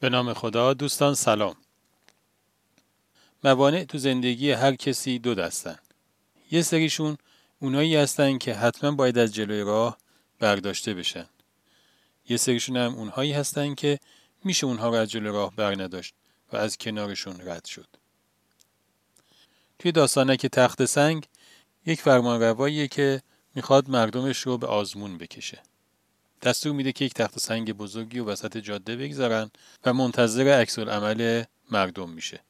به نام خدا. دوستان سلام. موانع تو زندگی هر کسی دو دستن. یه سریشون اونایی هستن که حتما باید از جلوی راه برداشته بشن. یه سریشون هم اونهایی هستن که میشه اونها رو از جلوی راه بر نداشت و از کنارشون رد شد. توی داستانک تخت سنگ یک فرمان که می‌خواد مردمش رو به آزمون بکشه. دستور میده که یک تخت سنگ بزرگی و وسط جاده بگذارن و منتظر عکس عمل مردم میشه.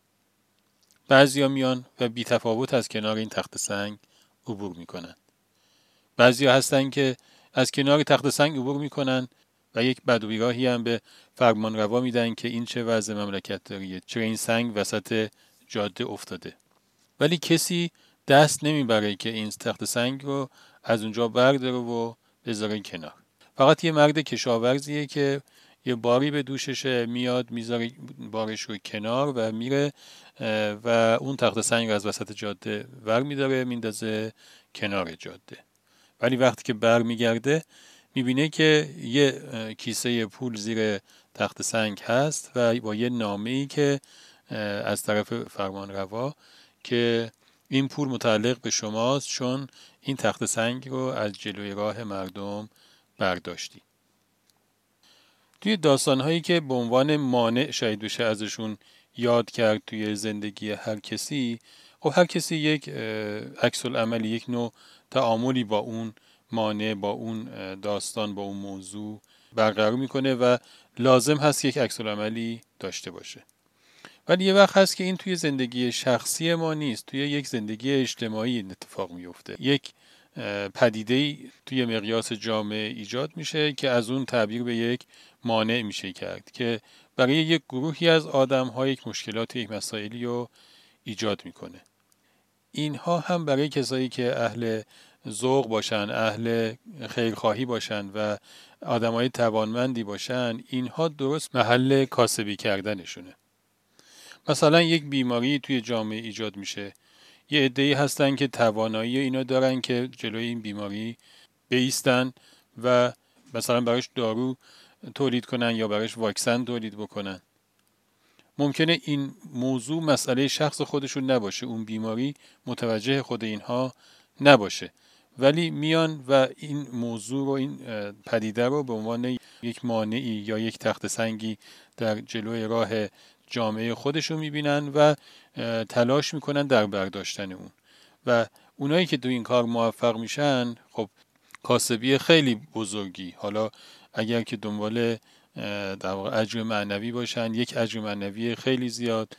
بعضیا میان و بی تفاوت از کنار این تخت سنگ عبور می‌کنن. بعضیا هستن که از کنار تخت سنگ عبور می‌کنن و یک بدویراهی هم به فرمان روا میدن که این چه وضع مملکت داریه چرا این سنگ وسط جاده افتاده ولی کسی دست نمی‌بره که این تخت سنگ رو از اونجا برداره و بذاره کنار فقط یه مرد کشاورزیه که یه باری به دوششه میاد می‌ذاره بارش رو کنار و میره و اون تخت سنگ از وسط جاده ور میداره میندازه کنار جاده. ولی وقتی که بر میگرده می‌بینه که یه کیسه پول زیر تخت سنگ هست و با یه نامه ای که از طرف فرمان روا که این پول متعلق به شماست چون این تخت سنگ رو از جلوی راه مردم برداشتی. توی هایی که به عنوان مانع شاید بشه ازشون یاد کرد توی زندگی هر کسی خب هر کسی یک عکس عملی یک نوع تعاملی با اون مانع با اون داستان با اون موضوع برقرار می‌کنه و لازم هست یک عکس عملی داشته باشه. ولی یه وقت هست که این توی زندگی شخصی ما نیست توی یک زندگی اجتماعی اتفاق میفته یک پدیده توی مقیاس جامعه ایجاد میشه که از اون تعبیر به یک مانع میشه کرد که برای یک گروهی از آدم ها یک مشکلات یک مسائلی رو ایجاد می‌کنه. اینها هم برای کسایی که اهل ذوق باشن اهل خیرخواهی باشن و آدمای توانمندی باشن اینها درست محل کاسبی کردنشونه. مثلا یک بیماری توی جامعه ایجاد میشه. یه عده‌ای هستن که توانایی اینا دارن که جلوی این بیماری بیستن و مثلا براش دارو تولید کنن یا براش واکسن تولید بکنن. ممکنه این موضوع مسئله شخص خودشون نباشه اون بیماری متوجه خود اینها نباشه. ولی میان و این موضوع رو این پدیده رو به عنوان یک مانعی یا یک تخت سنگی در جلوی راه جامعه خودشون می‌بینن و تلاش می‌کنن در برداشتن اون. و اونایی که دو این کار موفق میشن خب کاسبی خیلی بزرگی. حالا اگر که دنبال در واقع اجر معنوی باشن یک اجر معنوی خیلی زیاد.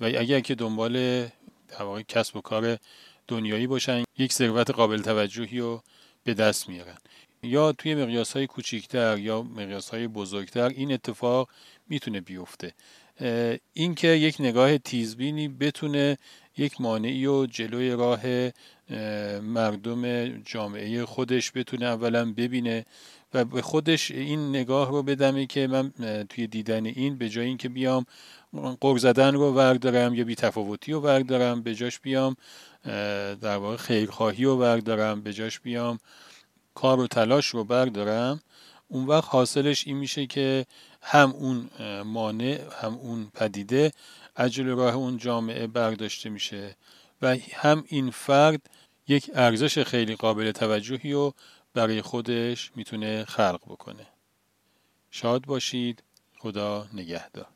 و اگر که دنبال در واقع کسب و کار دنیایی باشن یک ثروت قابل توجهی رو به دست میارن. یا توی مقیاس های کوچیکتر یا مقیاس های بزرگتر این اتفاق می‌تونه بیفته. اینکه یک نگاه تیزبینی بتونه یک مانعی و جلوی راه مردم جامعه خودش بتونه اولا ببینه و به خودش این نگاه رو بدمه که من توی دیدن این به جای اینکه بیام قرض زدن رو وردارم یا بی تفاوتی رو وردارم به جاش بیام در واقع خیرخواهی رو وردارم به جاش بیام کار و تلاش رو بردارم. اون وقت حاصلش این میشه که هم اون مانع هم اون پدیده عجل راه اون جامعه برداشته میشه و هم این فرد یک ارزش خیلی قابل توجهی رو برای خودش می‌تونه خلق بکنه. شاد باشید. خدا نگهدار.